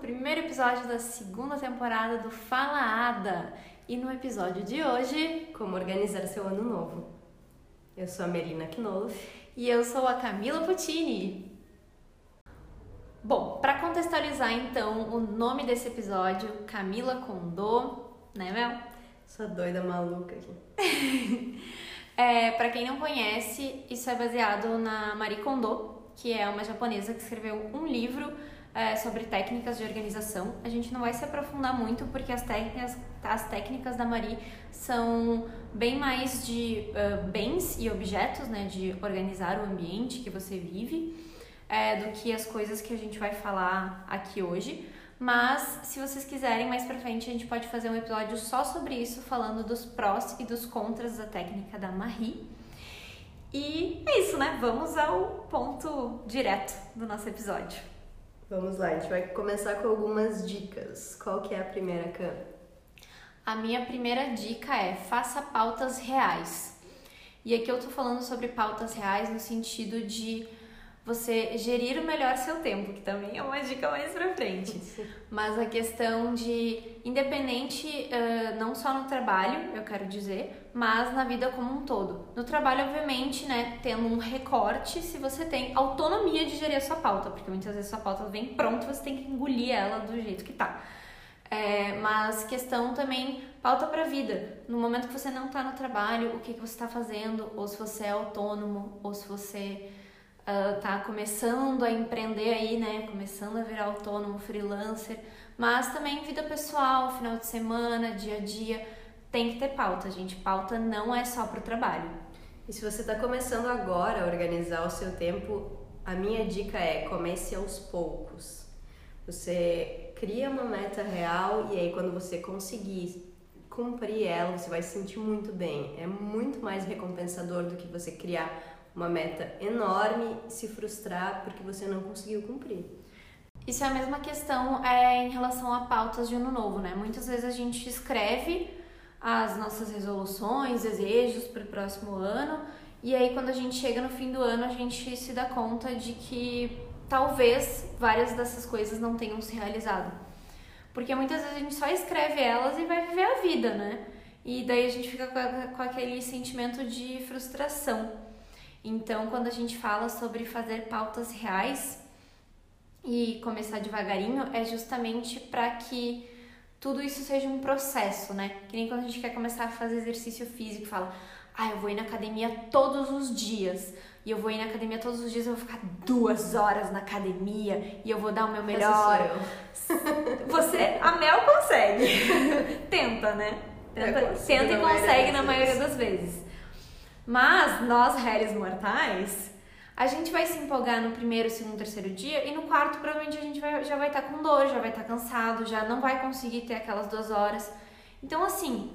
primeiro episódio da segunda temporada do Fala Ada. E no episódio de hoje, Como organizar seu ano novo. Eu sou a Melina Knolf. e eu sou a Camila Puccini. Bom, para contextualizar então o nome desse episódio, Camila Condô, né, Mel? Sou doida maluca aqui. É, para quem não conhece, isso é baseado na Marie Kondo, que é uma japonesa que escreveu um livro é, sobre técnicas de organização. A gente não vai se aprofundar muito porque as técnicas, as técnicas da Marie são bem mais de uh, bens e objetos, né, de organizar o ambiente que você vive, é, do que as coisas que a gente vai falar aqui hoje. Mas, se vocês quiserem, mais pra frente a gente pode fazer um episódio só sobre isso, falando dos prós e dos contras da técnica da Marie. E é isso, né? Vamos ao ponto direto do nosso episódio. Vamos lá, a gente vai começar com algumas dicas. Qual que é a primeira, Cam? A minha primeira dica é faça pautas reais. E aqui eu tô falando sobre pautas reais no sentido de você gerir melhor seu tempo, que também é uma dica mais pra frente. Mas a questão de, independente, uh, não só no trabalho, eu quero dizer, mas na vida como um todo. No trabalho, obviamente, né, tendo um recorte, se você tem autonomia de gerir a sua pauta, porque muitas vezes a sua pauta vem pronta, você tem que engolir ela do jeito que tá. É, mas questão também, pauta para vida. No momento que você não tá no trabalho, o que, que você está fazendo, ou se você é autônomo, ou se você uh, tá começando a empreender aí, né? Começando a virar autônomo, freelancer, mas também vida pessoal, final de semana, dia a dia, tem que ter pauta, gente. Pauta não é só pro trabalho. E se você está começando agora a organizar o seu tempo, a minha dica é comece aos poucos. Você cria uma meta real e aí quando você conseguir cumprir ela, você vai se sentir muito bem. É muito mais recompensador do que você criar uma meta enorme se frustrar porque você não conseguiu cumprir. Isso é a mesma questão é, em relação a pautas de ano novo, né? Muitas vezes a gente escreve as nossas resoluções, desejos para o próximo ano, e aí quando a gente chega no fim do ano a gente se dá conta de que talvez várias dessas coisas não tenham se realizado. Porque muitas vezes a gente só escreve elas e vai viver a vida, né? E daí a gente fica com aquele sentimento de frustração. Então, quando a gente fala sobre fazer pautas reais e começar devagarinho, é justamente para que tudo isso seja um processo, né? Que nem quando a gente quer começar a fazer exercício físico, fala, ah, eu vou ir na academia todos os dias. E eu vou ir na academia todos os dias, eu vou ficar duas horas na academia e eu vou dar o meu melhor. Você, a Mel consegue. Tenta, né? Tenta, tenta e consegue na maioria das vezes. Mas nós, réis mortais, a gente vai se empolgar no primeiro, segundo, terceiro dia e no quarto provavelmente a gente vai, já vai estar tá com dor, já vai estar tá cansado, já não vai conseguir ter aquelas duas horas. Então, assim,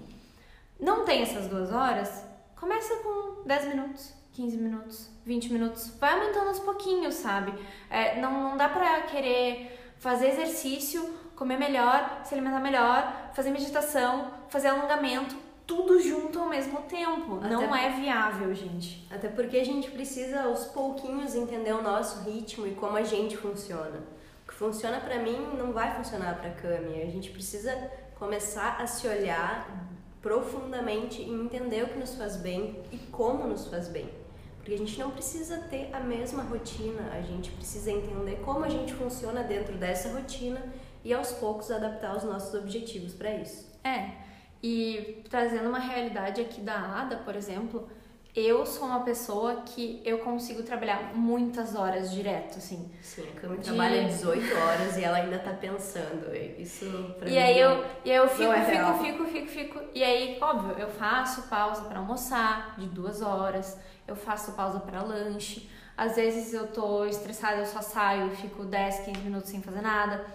não tem essas duas horas, começa com 10 minutos, 15 minutos, 20 minutos, vai aumentando aos pouquinhos, sabe? É, não, não dá pra querer fazer exercício, comer melhor, se alimentar melhor, fazer meditação, fazer alongamento tudo junto ao mesmo tempo. Até não é viável, gente. Até porque a gente precisa aos pouquinhos entender o nosso ritmo e como a gente funciona. O que funciona para mim não vai funcionar para Cami. A gente precisa começar a se olhar profundamente e entender o que nos faz bem e como nos faz bem. Porque a gente não precisa ter a mesma rotina, a gente precisa entender como a gente funciona dentro dessa rotina e aos poucos adaptar os nossos objetivos para isso. É, e trazendo uma realidade aqui da ADA, por exemplo, eu sou uma pessoa que eu consigo trabalhar muitas horas direto, assim. Sim, a Cami de... trabalha 18 horas e ela ainda tá pensando. Isso pra e mim aí eu, e aí eu fico, é fico, fico, fico, fico. E aí, óbvio, eu faço pausa para almoçar de duas horas, eu faço pausa para lanche. Às vezes eu tô estressada, eu só saio e fico 10, 15 minutos sem fazer nada.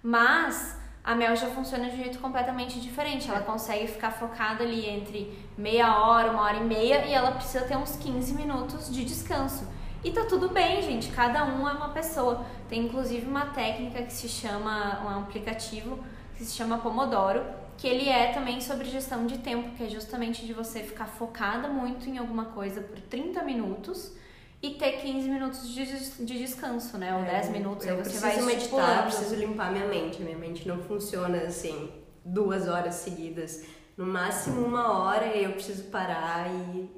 Mas a Mel já funciona de um jeito completamente diferente. Ela consegue ficar focada ali entre meia hora, uma hora e meia e ela precisa ter uns 15 minutos de descanso. E tá tudo bem, gente. Cada um é uma pessoa. Tem inclusive uma técnica que se chama, um aplicativo que se chama Pomodoro, que ele é também sobre gestão de tempo, que é justamente de você ficar focada muito em alguma coisa por 30 minutos e ter 15 minutos de, de descanso, né? Ou é, 10 minutos, eu aí você vai meditar, eu preciso limpar minha mente. Minha mente não funciona assim duas horas seguidas. No máximo uma hora eu preciso parar e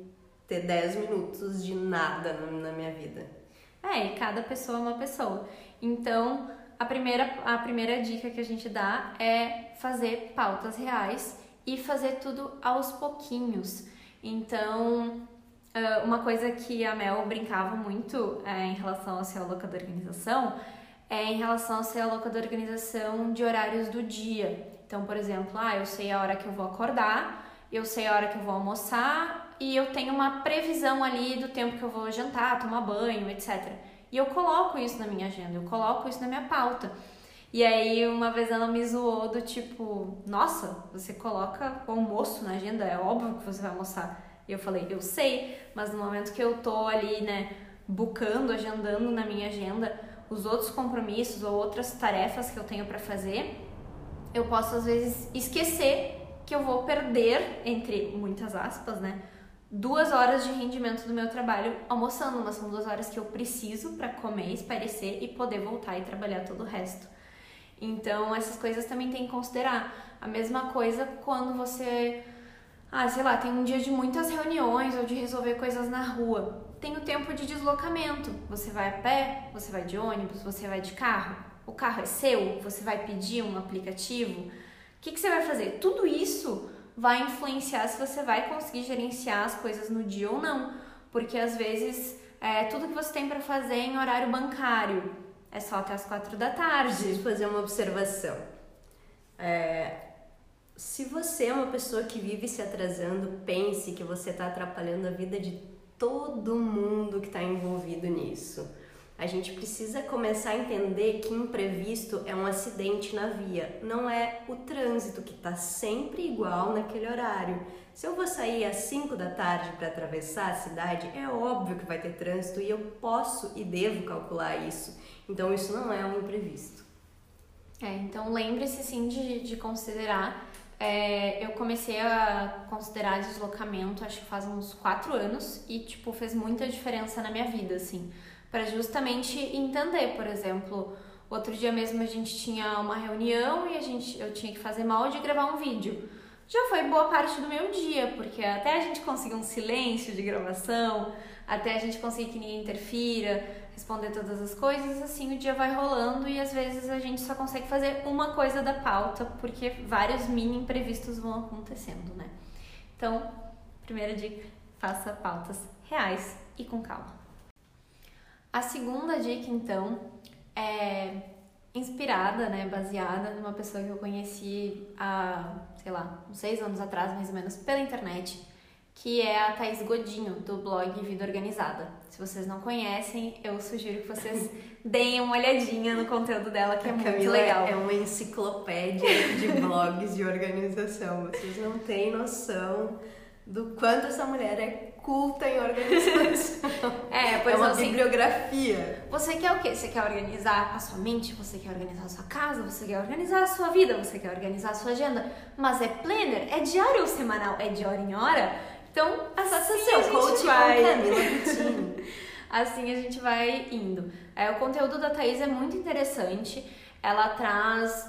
ter 10 minutos de nada na minha vida. É, e cada pessoa é uma pessoa. Então, a primeira, a primeira dica que a gente dá é fazer pautas reais e fazer tudo aos pouquinhos. Então, uma coisa que a Mel brincava muito é, em relação ao ser louca da organização é em relação ao ser louca da organização de horários do dia. Então, por exemplo, ah, eu sei a hora que eu vou acordar, eu sei a hora que eu vou almoçar e eu tenho uma previsão ali do tempo que eu vou jantar, tomar banho, etc. E eu coloco isso na minha agenda, eu coloco isso na minha pauta. E aí uma vez ela me zoou do tipo, nossa, você coloca o almoço na agenda, é óbvio que você vai almoçar. E eu falei, eu sei, mas no momento que eu tô ali, né, bucando, agendando na minha agenda os outros compromissos ou outras tarefas que eu tenho para fazer, eu posso às vezes esquecer que eu vou perder, entre muitas aspas, né, duas horas de rendimento do meu trabalho almoçando, mas são duas horas que eu preciso para comer, espairecer e poder voltar e trabalhar todo o resto. Então, essas coisas também tem que considerar. A mesma coisa quando você, ah, sei lá, tem um dia de muitas reuniões ou de resolver coisas na rua. Tem o tempo de deslocamento. Você vai a pé, você vai de ônibus, você vai de carro o carro é seu, você vai pedir um aplicativo, o que, que você vai fazer? Tudo isso vai influenciar se você vai conseguir gerenciar as coisas no dia ou não, porque às vezes é, tudo que você tem para fazer é em horário bancário é só até as quatro da tarde. Preciso fazer uma observação. É, se você é uma pessoa que vive se atrasando, pense que você está atrapalhando a vida de todo mundo que está envolvido nisso. A gente precisa começar a entender que imprevisto é um acidente na via, não é o trânsito que está sempre igual naquele horário. Se eu vou sair às 5 da tarde para atravessar a cidade, é óbvio que vai ter trânsito e eu posso e devo calcular isso. Então isso não é um imprevisto. É, então lembre-se sim de, de considerar. É, eu comecei a considerar deslocamento acho que faz uns 4 anos e tipo fez muita diferença na minha vida, assim para justamente entender, por exemplo, outro dia mesmo a gente tinha uma reunião e a gente eu tinha que fazer molde e gravar um vídeo. Já foi boa parte do meu dia, porque até a gente conseguir um silêncio de gravação, até a gente conseguir que ninguém interfira, responder todas as coisas, assim o dia vai rolando e às vezes a gente só consegue fazer uma coisa da pauta, porque vários mini imprevistos vão acontecendo, né? Então, primeira dica, faça pautas reais e com calma. A segunda dica, então, é inspirada, né, baseada numa pessoa que eu conheci há, sei lá, uns seis anos atrás, mais ou menos, pela internet, que é a Thaís Godinho, do blog Vida Organizada. Se vocês não conhecem, eu sugiro que vocês deem uma olhadinha no conteúdo dela, que é a muito Camila legal. É uma enciclopédia de blogs de organização. Vocês não têm noção do quanto essa mulher é culta em organização. é, pois é uma assim, bibliografia. Você quer o quê? Você quer organizar a sua mente, você quer organizar a sua casa, você quer organizar a sua vida, você quer organizar a sua agenda. Mas é planner? É diário ou semanal? É de hora em hora? Então, assim seu a gente coach vai... Camila assim a gente vai indo. É, o conteúdo da Thaís é muito interessante. Ela traz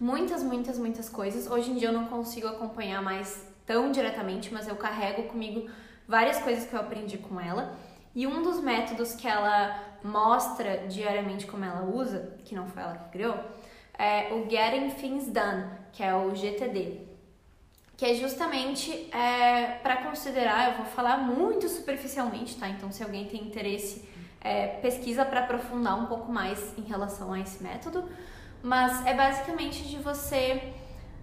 muitas, muitas, muitas coisas. Hoje em dia eu não consigo acompanhar mais tão diretamente, mas eu carrego comigo várias coisas que eu aprendi com ela. E um dos métodos que ela mostra diariamente como ela usa, que não foi ela que criou, é o Getting Things Done, que é o GTD. Que é justamente é, para considerar, eu vou falar muito superficialmente, tá? Então, se alguém tem interesse, é, pesquisa para aprofundar um pouco mais em relação a esse método. Mas é basicamente de você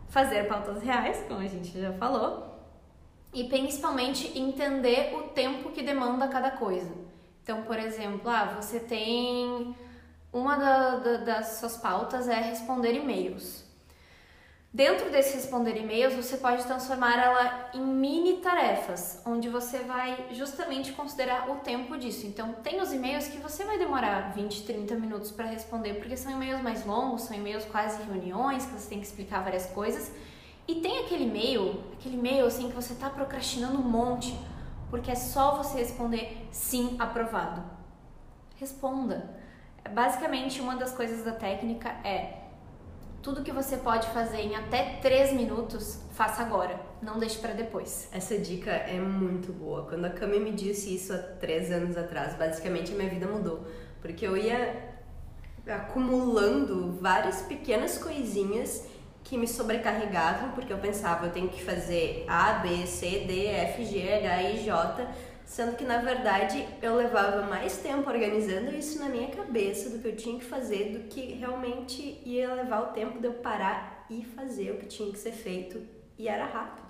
fazer pautas reais, como a gente já falou, e principalmente entender o tempo que demanda cada coisa. Então, por exemplo, ah, você tem uma da, da, das suas pautas é responder e-mails. Dentro desse responder e-mails, você pode transformar ela em mini tarefas, onde você vai justamente considerar o tempo disso. Então, tem os e-mails que você vai demorar 20, 30 minutos para responder, porque são e-mails mais longos, são e-mails quase reuniões, que você tem que explicar várias coisas. E tem aquele e-mail, aquele e-mail assim que você está procrastinando um monte, porque é só você responder sim, aprovado. Responda. Basicamente, uma das coisas da técnica é tudo que você pode fazer em até 3 minutos, faça agora, não deixe para depois. Essa dica é muito boa. Quando a Cami me disse isso há 3 anos atrás, basicamente a minha vida mudou, porque eu ia acumulando várias pequenas coisinhas que me sobrecarregavam, porque eu pensava, eu tenho que fazer A, B, C, D, F, G, H, I, J, sendo que na verdade eu levava mais tempo organizando isso na minha cabeça do que eu tinha que fazer, do que realmente ia levar o tempo de eu parar e fazer o que tinha que ser feito e era rápido.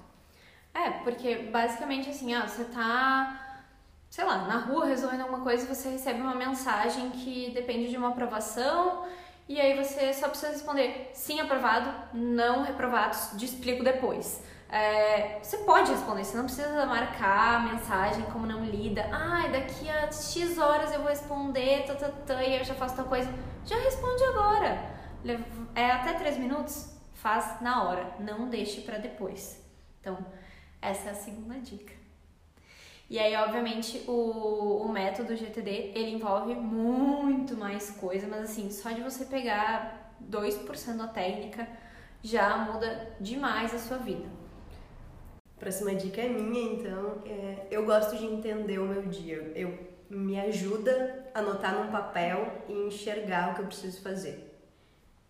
É, porque basicamente assim, ó, você tá, sei lá, na rua resolvendo alguma coisa você recebe uma mensagem que depende de uma aprovação e aí você só precisa responder sim aprovado, não reprovado, te explico depois. É, você pode responder, você não precisa marcar a mensagem como não lida. Ah, daqui a X horas eu vou responder, tá, tá, tá, e eu já faço tal coisa. Já responde agora. É até 3 minutos? Faz na hora, não deixe para depois. Então, essa é a segunda dica. E aí, obviamente, o, o método GTD, ele envolve muito mais coisa, mas assim, só de você pegar 2% da técnica já muda demais a sua vida. Próxima dica é minha, então. É, eu gosto de entender o meu dia. Eu me ajuda a anotar num papel e enxergar o que eu preciso fazer.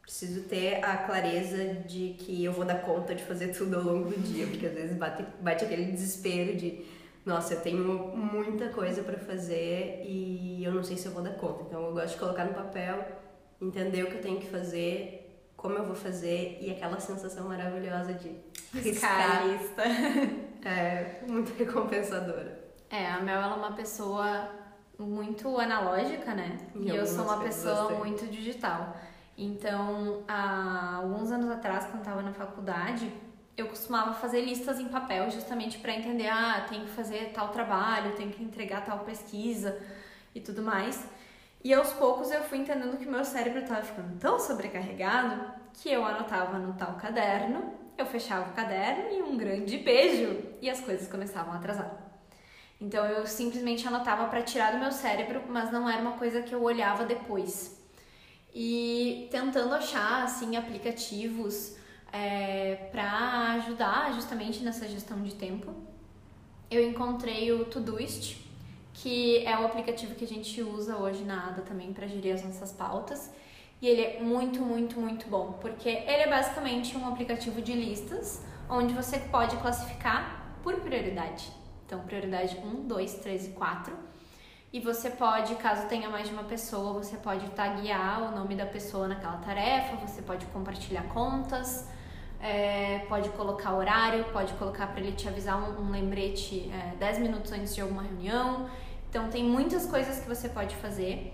Preciso ter a clareza de que eu vou dar conta de fazer tudo ao longo do dia, porque às vezes bate, bate aquele desespero de nossa, eu tenho muita coisa para fazer e eu não sei se eu vou dar conta. Então eu gosto de colocar no papel, entender o que eu tenho que fazer, como eu vou fazer e aquela sensação maravilhosa de riscar. lista. é muito recompensadora. É, a Mel ela é uma pessoa muito analógica, né? E, eu sou uma pessoa bastante. muito digital. Então, há alguns anos atrás, quando estava na faculdade, eu costumava fazer listas em papel justamente para entender, ah, tem que fazer tal trabalho, tem que entregar tal pesquisa e tudo mais. E aos poucos eu fui entendendo que meu cérebro estava ficando tão sobrecarregado que eu anotava no tal caderno, eu fechava o caderno e um grande beijo e as coisas começavam a atrasar. Então eu simplesmente anotava para tirar do meu cérebro, mas não era uma coisa que eu olhava depois. E tentando achar assim aplicativos é, para ajudar justamente nessa gestão de tempo. Eu encontrei o Todoist, que é o aplicativo que a gente usa hoje na ADA também para gerir as nossas pautas. E ele é muito, muito, muito bom, porque ele é basicamente um aplicativo de listas onde você pode classificar por prioridade. Então, prioridade 1, 2, 3 e 4. E você pode, caso tenha mais de uma pessoa, você pode taguear o nome da pessoa naquela tarefa, você pode compartilhar contas, é, pode colocar horário, pode colocar para ele te avisar um, um lembrete é, 10 minutos antes de alguma reunião. Então tem muitas coisas que você pode fazer.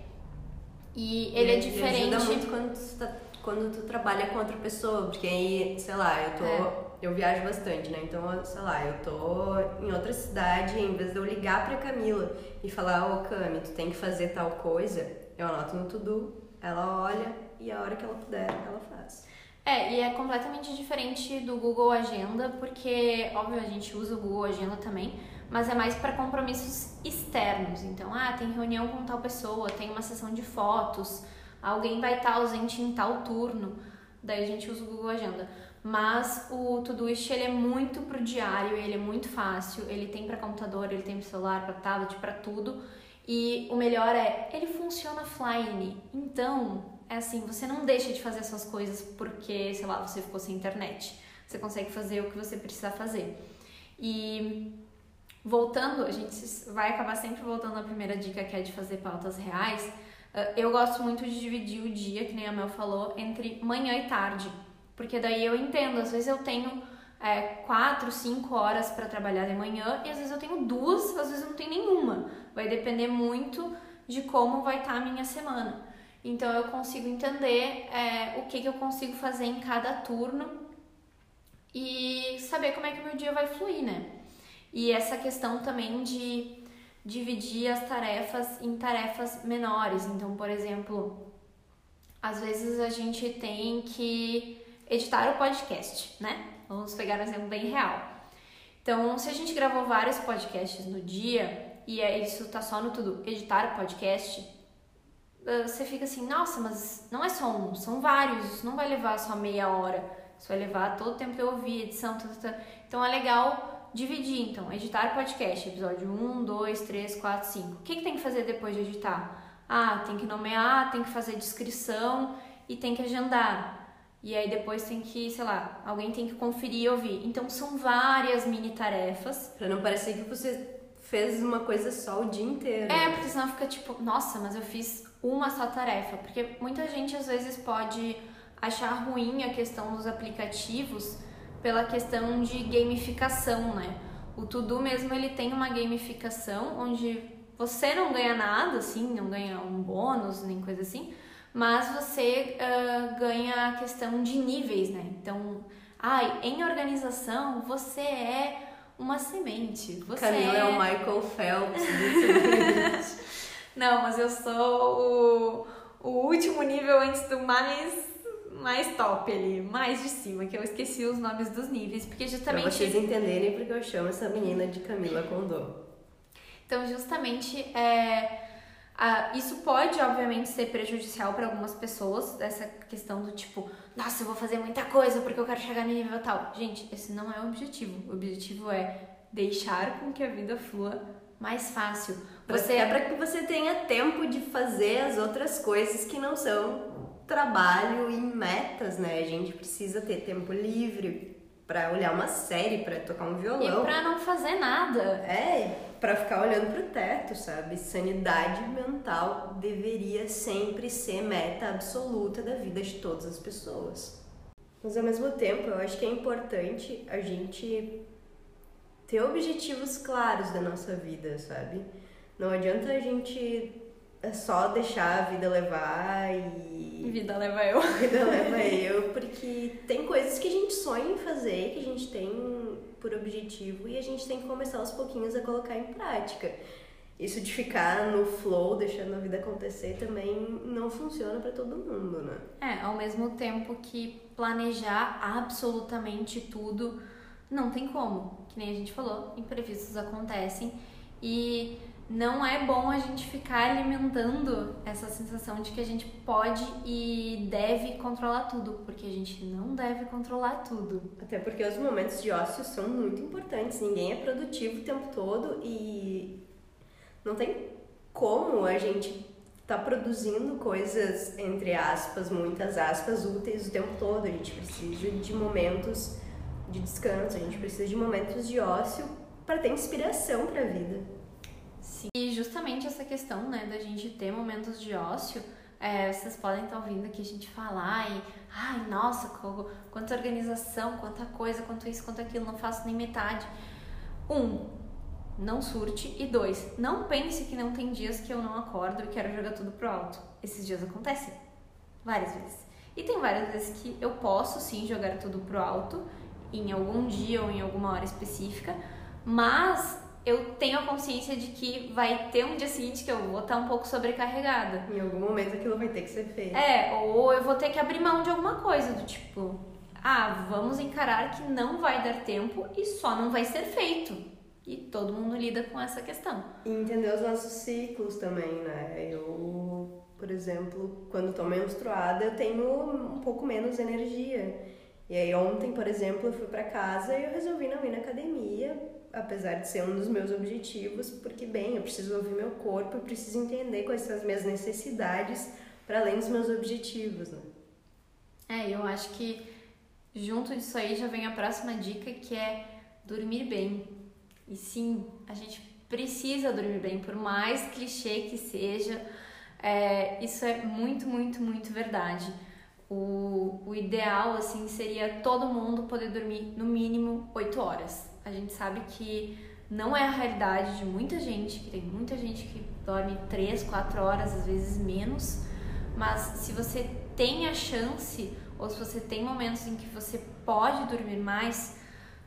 E ele, é diferente. ajuda muito quando tu, tá, quando tu trabalha com outra pessoa, porque aí, sei lá, eu tô. É. Eu viajo bastante, né? Então, sei lá, eu tô em outra cidade, em vez de eu ligar pra Camila e falar, ô oh, Cami, tu tem que fazer tal coisa, eu anoto no to-do, ela olha e a hora que ela puder, ela faz. É, e é completamente diferente do Google Agenda, porque, óbvio, a gente usa o Google Agenda também, mas é mais para compromissos externos. Então, ah, tem reunião com tal pessoa, tem uma sessão de fotos, alguém vai estar ausente em tal turno, daí a gente usa o Google Agenda. Mas o Todoist ele é muito pro diário, ele é muito fácil, ele tem para computador, ele tem para celular, para tablet, para tudo. E o melhor é, ele funciona offline. Então, é assim, você não deixa de fazer suas coisas porque, sei lá, você ficou sem internet. Você consegue fazer o que você precisa fazer. E voltando, a gente vai acabar sempre voltando à primeira dica que é de fazer pautas reais. Ah, eu gosto muito de dividir o dia, que nem a Mel falou, entre manhã e tarde. Porque daí eu entendo, às vezes eu tenho é, quatro, cinco horas para trabalhar de manhã e às vezes eu tenho duas, às vezes eu não tenho nenhuma. Vai depender muito de como vai estar tá a minha semana. Então eu consigo entender é, o que, que eu consigo fazer em cada turno e saber como é que o meu dia vai fluir, né? E essa questão também de dividir as tarefas em tarefas menores. Então, por exemplo, às vezes a gente tem que editar o podcast, né? Vamos pegar um exemplo bem real. Então, se a gente gravou vários podcasts no dia e é, isso tá só no tudo, editar podcast, ah, você fica assim, nossa, mas não é só um, são vários, isso não vai levar só meia hora, isso vai levar todo o tempo de ouvir, edição, tudo, tudo. Então é legal dividir, então, editar podcast, episódio 1, 2, 3, 4, 5. O que, que tem que fazer depois de editar? Ah, tem que nomear, tem que fazer descrição e tem que agendar. E aí depois tem que, sei lá, alguém tem que conferir e ouvir. Então são várias mini tarefas. Pra não parecer que você fez uma coisa só o dia inteiro. É, porque senão fica tipo, nossa, mas eu fiz uma só tarefa. Porque muita gente às vezes pode achar ruim a questão dos aplicativos pela questão de gamificação, né? O Tudo mesmo ele tem uma gamificação onde você não ganha nada, assim, não ganha um bônus nem coisa assim, mas você uh, ganha a questão de níveis, né? Então, ai, em organização você é uma semente. Você Camila é... é o Michael Phelps Não, mas eu sou o, o último nível antes do mais mais top ali, mais de cima, que eu esqueci os nomes dos níveis, porque justamente... Pra vocês entenderem porque eu chamo essa menina de Camila Condô. Então, justamente, é, a, isso pode, obviamente, ser prejudicial para algumas pessoas, essa questão do tipo, nossa, eu vou fazer muita coisa porque eu quero chegar no nível tal. Gente, esse não é o objetivo. O objetivo é deixar com que a vida flua mais fácil. Você é para que você tenha tempo de fazer as outras coisas que não são trabalho e metas, né? A gente precisa ter tempo livre para olhar uma série, para tocar um violão. E para não fazer nada. É, para ficar olhando pro teto, sabe? Sanidade mental deveria sempre ser meta absoluta da vida de todas as pessoas. Mas ao mesmo tempo, eu acho que é importante a gente ter objetivos claros da nossa vida, sabe? Não adianta a gente é só deixar a vida levar e. Vida leva eu. Vida leva eu, porque tem coisas que a gente sonha em fazer, que a gente tem por objetivo e a gente tem que começar aos pouquinhos a colocar em prática. Isso de ficar no flow, deixando a vida acontecer, também não funciona para todo mundo, né? É, ao mesmo tempo que planejar absolutamente tudo não tem como. Nem a gente falou, imprevistos acontecem e não é bom a gente ficar alimentando essa sensação de que a gente pode e deve controlar tudo, porque a gente não deve controlar tudo. Até porque os momentos de ócio são muito importantes. Ninguém é produtivo o tempo todo e não tem como a gente tá produzindo coisas entre aspas, muitas aspas, úteis o tempo todo. A gente precisa de momentos de descanso, a gente precisa de momentos de ócio para ter inspiração para a vida. Sim. E justamente essa questão, né, da gente ter momentos de ócio, é, vocês podem estar ouvindo aqui a gente falar e, ai, nossa, quanta organização, quanta coisa, quanto isso, quanto aquilo, não faço nem metade. Um, não surte. E dois, não pense que não tem dias que eu não acordo e quero jogar tudo pro alto. Esses dias acontecem várias vezes. E tem várias vezes que eu posso sim jogar tudo pro alto em algum dia ou em alguma hora específica, mas eu tenho a consciência de que vai ter um dia seguinte que eu vou estar um pouco sobrecarregada. Em algum momento aquilo vai ter que ser feito. É, ou eu vou ter que abrir mão de alguma coisa, do tipo, ah, vamos encarar que não vai dar tempo e só não vai ser feito. E todo mundo lida com essa questão. E entender os nossos ciclos também, né? Eu, por exemplo, quando estou menstruada, eu tenho um pouco menos energia. E aí ontem, por exemplo, eu fui para casa e eu resolvi não ir na academia apesar de ser um dos meus objetivos, porque, bem, eu preciso ouvir meu corpo, eu preciso entender quais são as minhas necessidades para além dos meus objetivos, né? É, eu acho que junto disso aí já vem a próxima dica que é dormir bem. E sim, a gente precisa dormir bem, por mais clichê que seja, é, isso é muito, muito, muito verdade. O, o ideal, assim, seria todo mundo poder dormir no mínimo 8 horas. A gente sabe que não é a realidade de muita gente, que tem muita gente que dorme 3, 4 horas, às vezes menos, mas se você tem a chance ou se você tem momentos em que você pode dormir mais,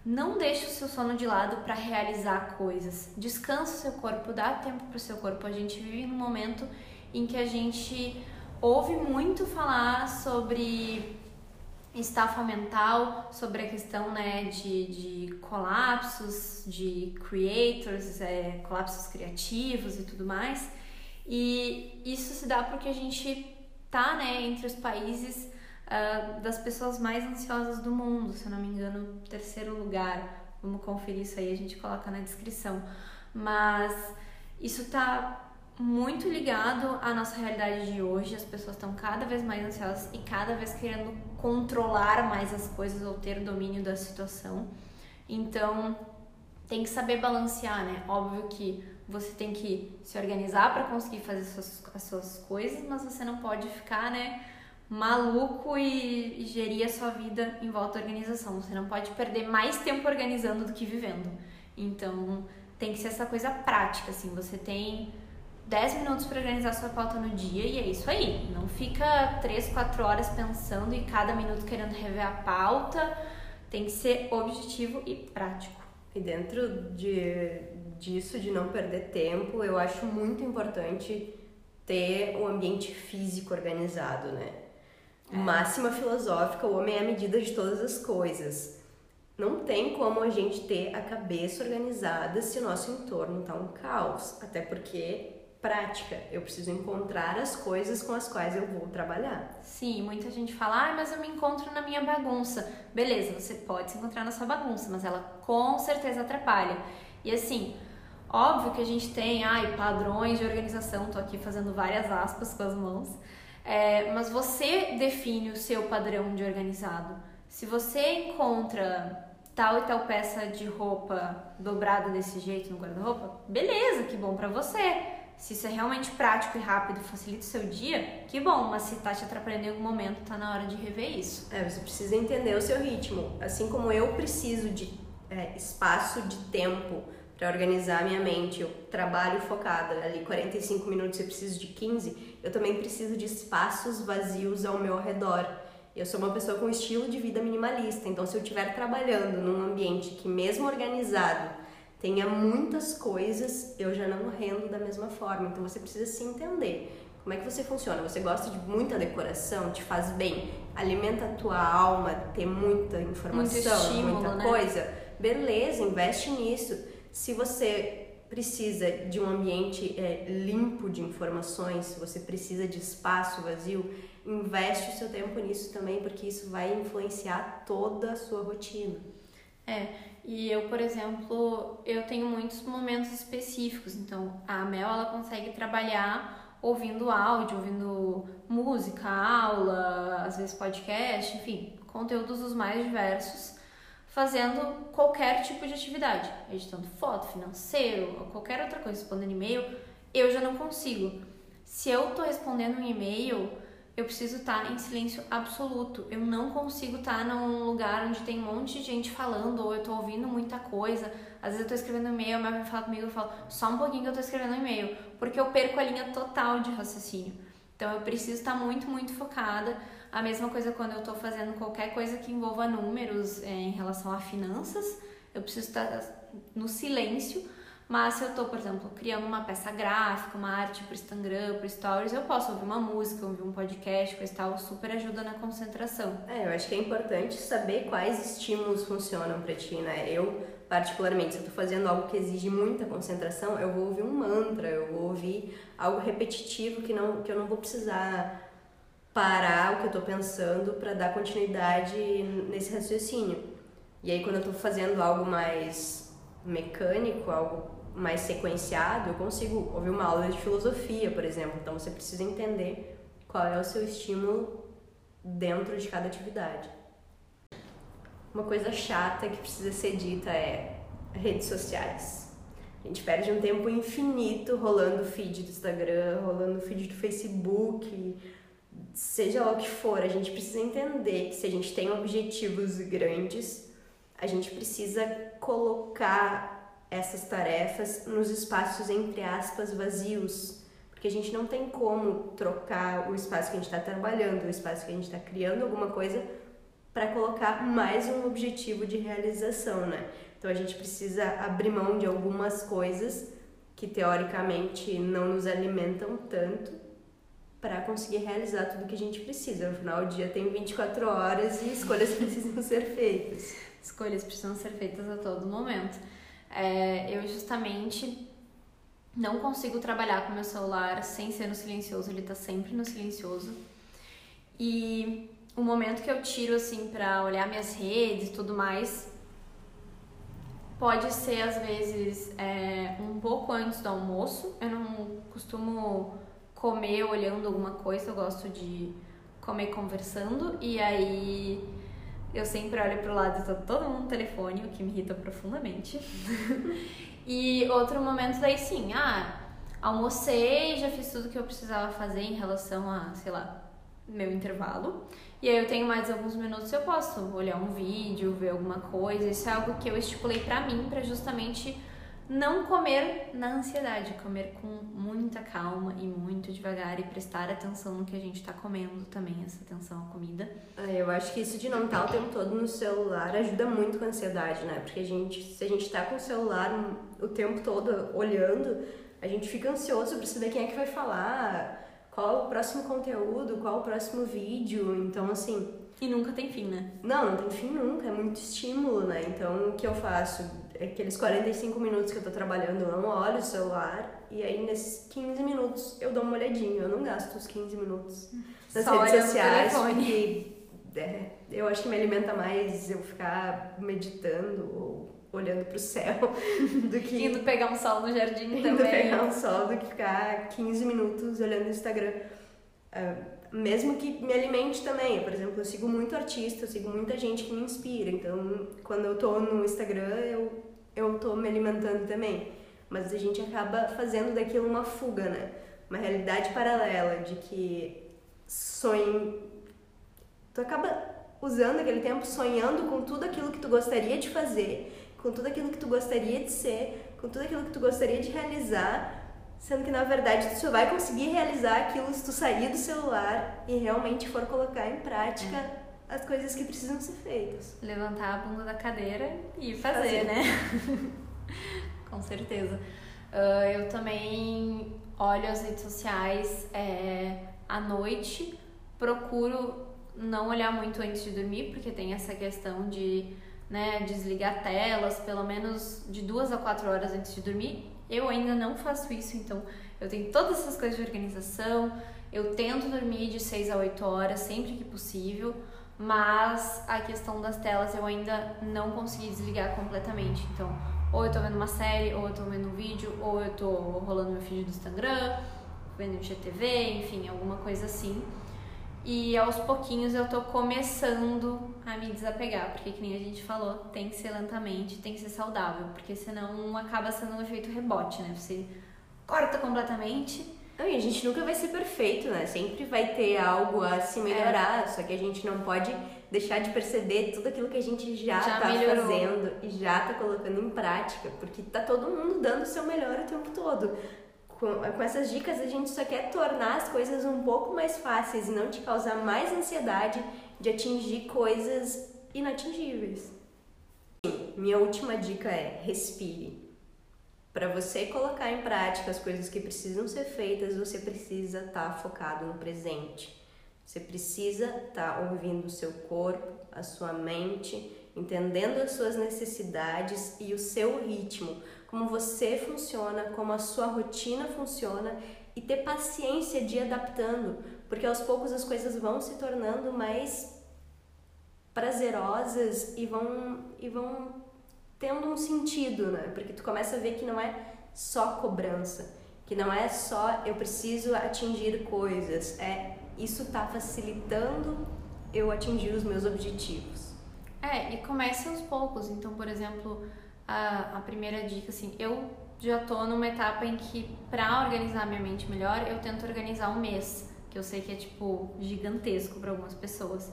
não deixe o seu sono de lado para realizar coisas. Descansa o seu corpo, dá tempo para o seu corpo. A gente vive num momento em que a gente ouve muito falar sobre estafa mental sobre a questão né, de, de colapsos, de creators, é, colapsos criativos e tudo mais. E isso se dá porque a gente tá né, entre os países uh, das pessoas mais ansiosas do mundo, se eu não me engano, terceiro lugar. Vamos conferir isso aí, a gente coloca na descrição. Mas isso tá muito ligado à nossa realidade de hoje. As pessoas estão cada vez mais ansiosas e cada vez querendo controlar mais as coisas ou ter domínio da situação. Então, tem que saber balancear, né? Óbvio que você tem que se organizar para conseguir fazer suas, as suas coisas, mas você não pode ficar, né, maluco e, e gerir a sua vida em volta da organização. Você não pode perder mais tempo organizando do que vivendo. Então, tem que ser essa coisa prática, assim. Você tem 10 minutos para organizar sua pauta no dia e é isso aí. Não fica 3, 4 horas pensando e cada minuto querendo rever a pauta. Tem que ser objetivo e prático. E dentro de, disso, de não perder tempo, eu acho muito importante ter o ambiente físico organizado, né? É. Máxima filosófica, o homem é a medida de todas as coisas. Não tem como a gente ter a cabeça organizada se o nosso entorno tá um caos. Até porque prática. Eu preciso encontrar as coisas com as quais eu vou trabalhar. Sim, muita gente fala, ah, mas eu me encontro na minha bagunça. Beleza, você pode se encontrar na sua bagunça, mas ela com certeza atrapalha. E assim, óbvio que a gente tem, ai, padrões de organização, tô aqui fazendo várias aspas com as mãos, é, mas você define o seu padrão de organizado. Se você encontra tal e tal peça de roupa dobrada desse jeito no guarda-roupa, beleza, que bom para você. Se isso é realmente prático e rápido, facilita o seu dia, que bom, mas se tá te atrapalhando em algum momento, tá na hora de rever isso. É, você precisa entender o seu ritmo. Assim como eu preciso de é, espaço de tempo para organizar minha mente, eu trabalho focada ali 45 minutos, eu preciso de 15, eu também preciso de espaços vazios ao meu redor. Eu sou uma pessoa com estilo de vida minimalista, então se eu estiver trabalhando num ambiente que mesmo organizado tenha muitas coisas, eu já não rendo da mesma forma. Então você precisa se entender. Como é que você funciona? Você gosta de muita decoração? Te faz bem? Alimenta a tua alma ter muita informação, estímulo, muita né? coisa? Beleza, investe nisso. Se você precisa de um ambiente é, limpo de informações, se você precisa de espaço vazio, investe o seu tempo nisso também, porque isso vai influenciar toda a sua rotina. É, e eu, por exemplo, eu tenho muitos momentos específicos. Então, a Mel ela consegue trabalhar ouvindo áudio, ouvindo música, aula, às vezes podcast, enfim, conteúdos os mais diversos, fazendo qualquer tipo de atividade, editando foto, financeiro, ou qualquer outra coisa, respondendo e-mail. Eu já não consigo. Se eu tô respondendo um e-mail, eu preciso estar em silêncio absoluto. Eu não consigo estar num lugar onde tem um monte de gente falando ou eu tô ouvindo muita coisa. Às vezes eu tô escrevendo e-mail, a minha fala comigo, eu falo, só um pouquinho que eu tô escrevendo e-mail, porque eu perco a linha total de raciocínio. Então eu preciso estar muito, muito focada. A mesma coisa quando eu tô fazendo qualquer coisa que envolva números é, em relação a finanças, eu preciso estar no silêncio mas se eu tô, por exemplo, criando uma peça gráfica, uma arte pro Instagram, pro Stories, eu posso ouvir uma música, ouvir um podcast, coisa tal, super ajuda na concentração. É, eu acho que é importante saber quais estímulos funcionam para ti, né? Eu, particularmente, se eu tô fazendo algo que exige muita concentração, eu vou ouvir um mantra, eu vou ouvir algo repetitivo que, não, que eu não vou precisar parar o que eu tô pensando para dar continuidade nesse raciocínio. E aí, quando eu tô fazendo algo mais mecânico, algo mais sequenciado, eu consigo ouvir uma aula de filosofia, por exemplo. Então você precisa entender qual é o seu estímulo dentro de cada atividade. Uma coisa chata que precisa ser dita é redes sociais. A gente perde um tempo infinito rolando o feed do Instagram, rolando o feed do Facebook, seja lá o que for. A gente precisa entender que se a gente tem objetivos grandes, a gente precisa colocar essas tarefas nos espaços entre aspas vazios, porque a gente não tem como trocar o espaço que a gente está trabalhando, o espaço que a gente está criando alguma coisa para colocar mais um objetivo de realização, né? Então a gente precisa abrir mão de algumas coisas que teoricamente não nos alimentam tanto para conseguir realizar tudo que a gente precisa. Afinal, o dia tem 24 horas e escolhas precisam ser feitas. Escolhas precisam ser feitas a todo momento. É, eu justamente não consigo trabalhar com meu celular sem ser no silencioso, ele tá sempre no silencioso. E o momento que eu tiro assim para olhar minhas redes e tudo mais, pode ser às vezes é, um pouco antes do almoço. Eu não costumo comer olhando alguma coisa, eu gosto de comer conversando e aí eu sempre olho pro lado e tá todo mundo no telefone, o que me irrita profundamente. e outro momento daí sim, ah, almocei, já fiz tudo que eu precisava fazer em relação a, sei lá, meu intervalo. E aí eu tenho mais alguns minutos, eu posso olhar um vídeo, ver alguma coisa. Isso é algo que eu estipulei para mim, para justamente não comer na ansiedade, comer com muita calma e muito devagar e prestar atenção no que a gente está comendo também, essa atenção à comida. É, eu acho que isso de não estar o tempo todo no celular ajuda muito com a ansiedade, né? Porque a gente, se a gente está com o celular o tempo todo olhando, a gente fica ansioso para saber quem é que vai falar, qual o próximo conteúdo, qual o próximo vídeo. Então, assim. E nunca tem fim, né? Não, não tem fim nunca, é muito estímulo, né? Então, o que eu faço? Aqueles 45 minutos que eu tô trabalhando, eu não olho o celular, e aí nesses 15 minutos eu dou uma olhadinha. Eu não gasto os 15 minutos nas Só redes sociais, porque é, eu acho que me alimenta mais eu ficar meditando ou olhando pro céu do que. Indo pegar um sol no jardim indo também. pegar um sol do que ficar 15 minutos olhando o Instagram. Uh, mesmo que me alimente também. Por exemplo, eu sigo muito artista, eu sigo muita gente que me inspira. Então, quando eu tô no Instagram, eu, eu tô me alimentando também. Mas a gente acaba fazendo daquilo uma fuga, né? Uma realidade paralela de que sonho. Tu acaba usando aquele tempo sonhando com tudo aquilo que tu gostaria de fazer com tudo aquilo que tu gostaria de ser, com tudo aquilo que tu gostaria de realizar, sendo que na verdade tu só vai conseguir realizar aquilo se tu sair do celular e realmente for colocar em prática é. as coisas que precisam ser feitas. Levantar a bunda da cadeira e fazer, fazer. né? com certeza. Uh, eu também olho as redes sociais é, à noite, procuro não olhar muito antes de dormir, porque tem essa questão de né, desligar telas pelo menos de duas a quatro horas antes de dormir. Eu ainda não faço isso, então eu tenho todas essas coisas de organização. Eu tento dormir de seis a oito horas sempre que possível, mas a questão das telas eu ainda não consegui desligar completamente. Então, ou eu tô vendo uma série, ou eu tô vendo um vídeo, ou eu tô rolando meu feed do Instagram, vendo o GTV, enfim, alguma coisa assim. E aos pouquinhos eu tô começando a me desapegar, porque que nem a gente falou, tem que ser lentamente, tem que ser saudável, porque senão acaba sendo um efeito rebote, né? Você corta completamente. Não, e a gente nunca vai ser perfeito, né? Sempre vai ter algo a se melhorar, é. só que a gente não pode deixar de perceber tudo aquilo que a gente já, já tá melhorou. fazendo e já tá colocando em prática, porque tá todo mundo dando o seu melhor o tempo todo com, com essas dicas a gente só quer tornar as coisas um pouco mais fáceis e não te causar mais ansiedade de atingir coisas inatingíveis. Minha última dica é respire. Para você colocar em prática as coisas que precisam ser feitas, você precisa estar tá focado no presente. Você precisa estar tá ouvindo o seu corpo, a sua mente, entendendo as suas necessidades e o seu ritmo como você funciona, como a sua rotina funciona e ter paciência de ir adaptando, porque aos poucos as coisas vão se tornando mais prazerosas e vão e vão tendo um sentido, né? Porque tu começa a ver que não é só cobrança, que não é só eu preciso atingir coisas, é isso tá facilitando eu atingir os meus objetivos. É, e começa aos poucos. Então, por exemplo, a, a primeira dica, assim, eu já tô numa etapa em que, pra organizar minha mente melhor, eu tento organizar um mês, que eu sei que é, tipo, gigantesco para algumas pessoas.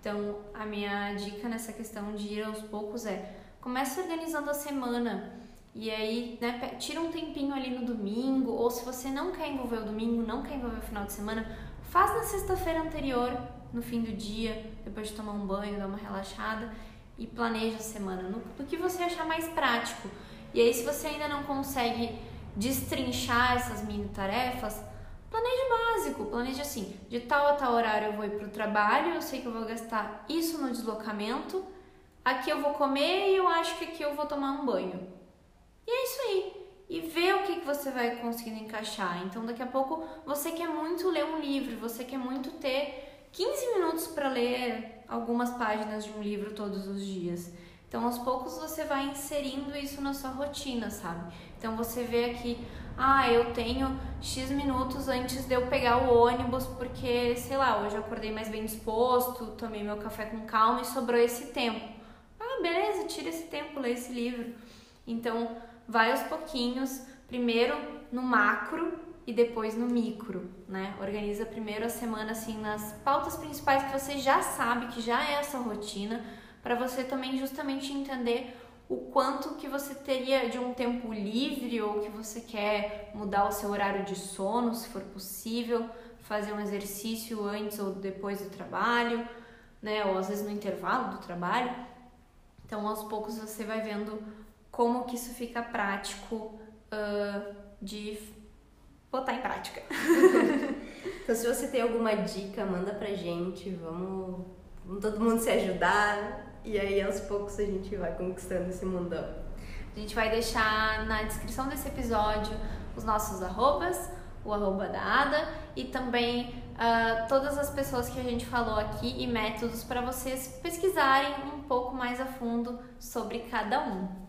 Então, a minha dica nessa questão de ir aos poucos é: comece organizando a semana. E aí, né, tira um tempinho ali no domingo, ou se você não quer envolver o domingo, não quer envolver o final de semana, faz na sexta-feira anterior, no fim do dia, depois de tomar um banho, dar uma relaxada e planeja a semana no, no que você achar mais prático. E aí, se você ainda não consegue destrinchar essas mini tarefas, Planeje básico, planeje assim, de tal a tal horário eu vou ir pro trabalho, eu sei que eu vou gastar isso no deslocamento, aqui eu vou comer e eu acho que aqui eu vou tomar um banho. E é isso aí. E ver o que, que você vai conseguindo encaixar. Então, daqui a pouco, você quer muito ler um livro, você quer muito ter 15 minutos para ler algumas páginas de um livro todos os dias. Então, aos poucos, você vai inserindo isso na sua rotina, sabe? Então, você vê aqui, ah, eu tenho X minutos antes de eu pegar o ônibus, porque, sei lá, hoje eu acordei mais bem disposto, tomei meu café com calma e sobrou esse tempo. Ah, beleza, tira esse tempo, lê esse livro. Então, vai aos pouquinhos, primeiro no macro e depois no micro, né? Organiza primeiro a semana assim nas pautas principais que você já sabe, que já é essa rotina, para você também justamente entender o quanto que você teria de um tempo livre ou que você quer mudar o seu horário de sono, se for possível, fazer um exercício antes ou depois do trabalho, né? Ou às vezes no intervalo do trabalho. Então, aos poucos você vai vendo como que isso fica prático uh, de botar em prática. então, se você tem alguma dica, manda pra gente, vamos, vamos todo mundo se ajudar e aí aos poucos a gente vai conquistando esse mundão. A gente vai deixar na descrição desse episódio os nossos arrobas, o arroba da Ada e também uh, todas as pessoas que a gente falou aqui e métodos para vocês pesquisarem um pouco mais a fundo sobre cada um.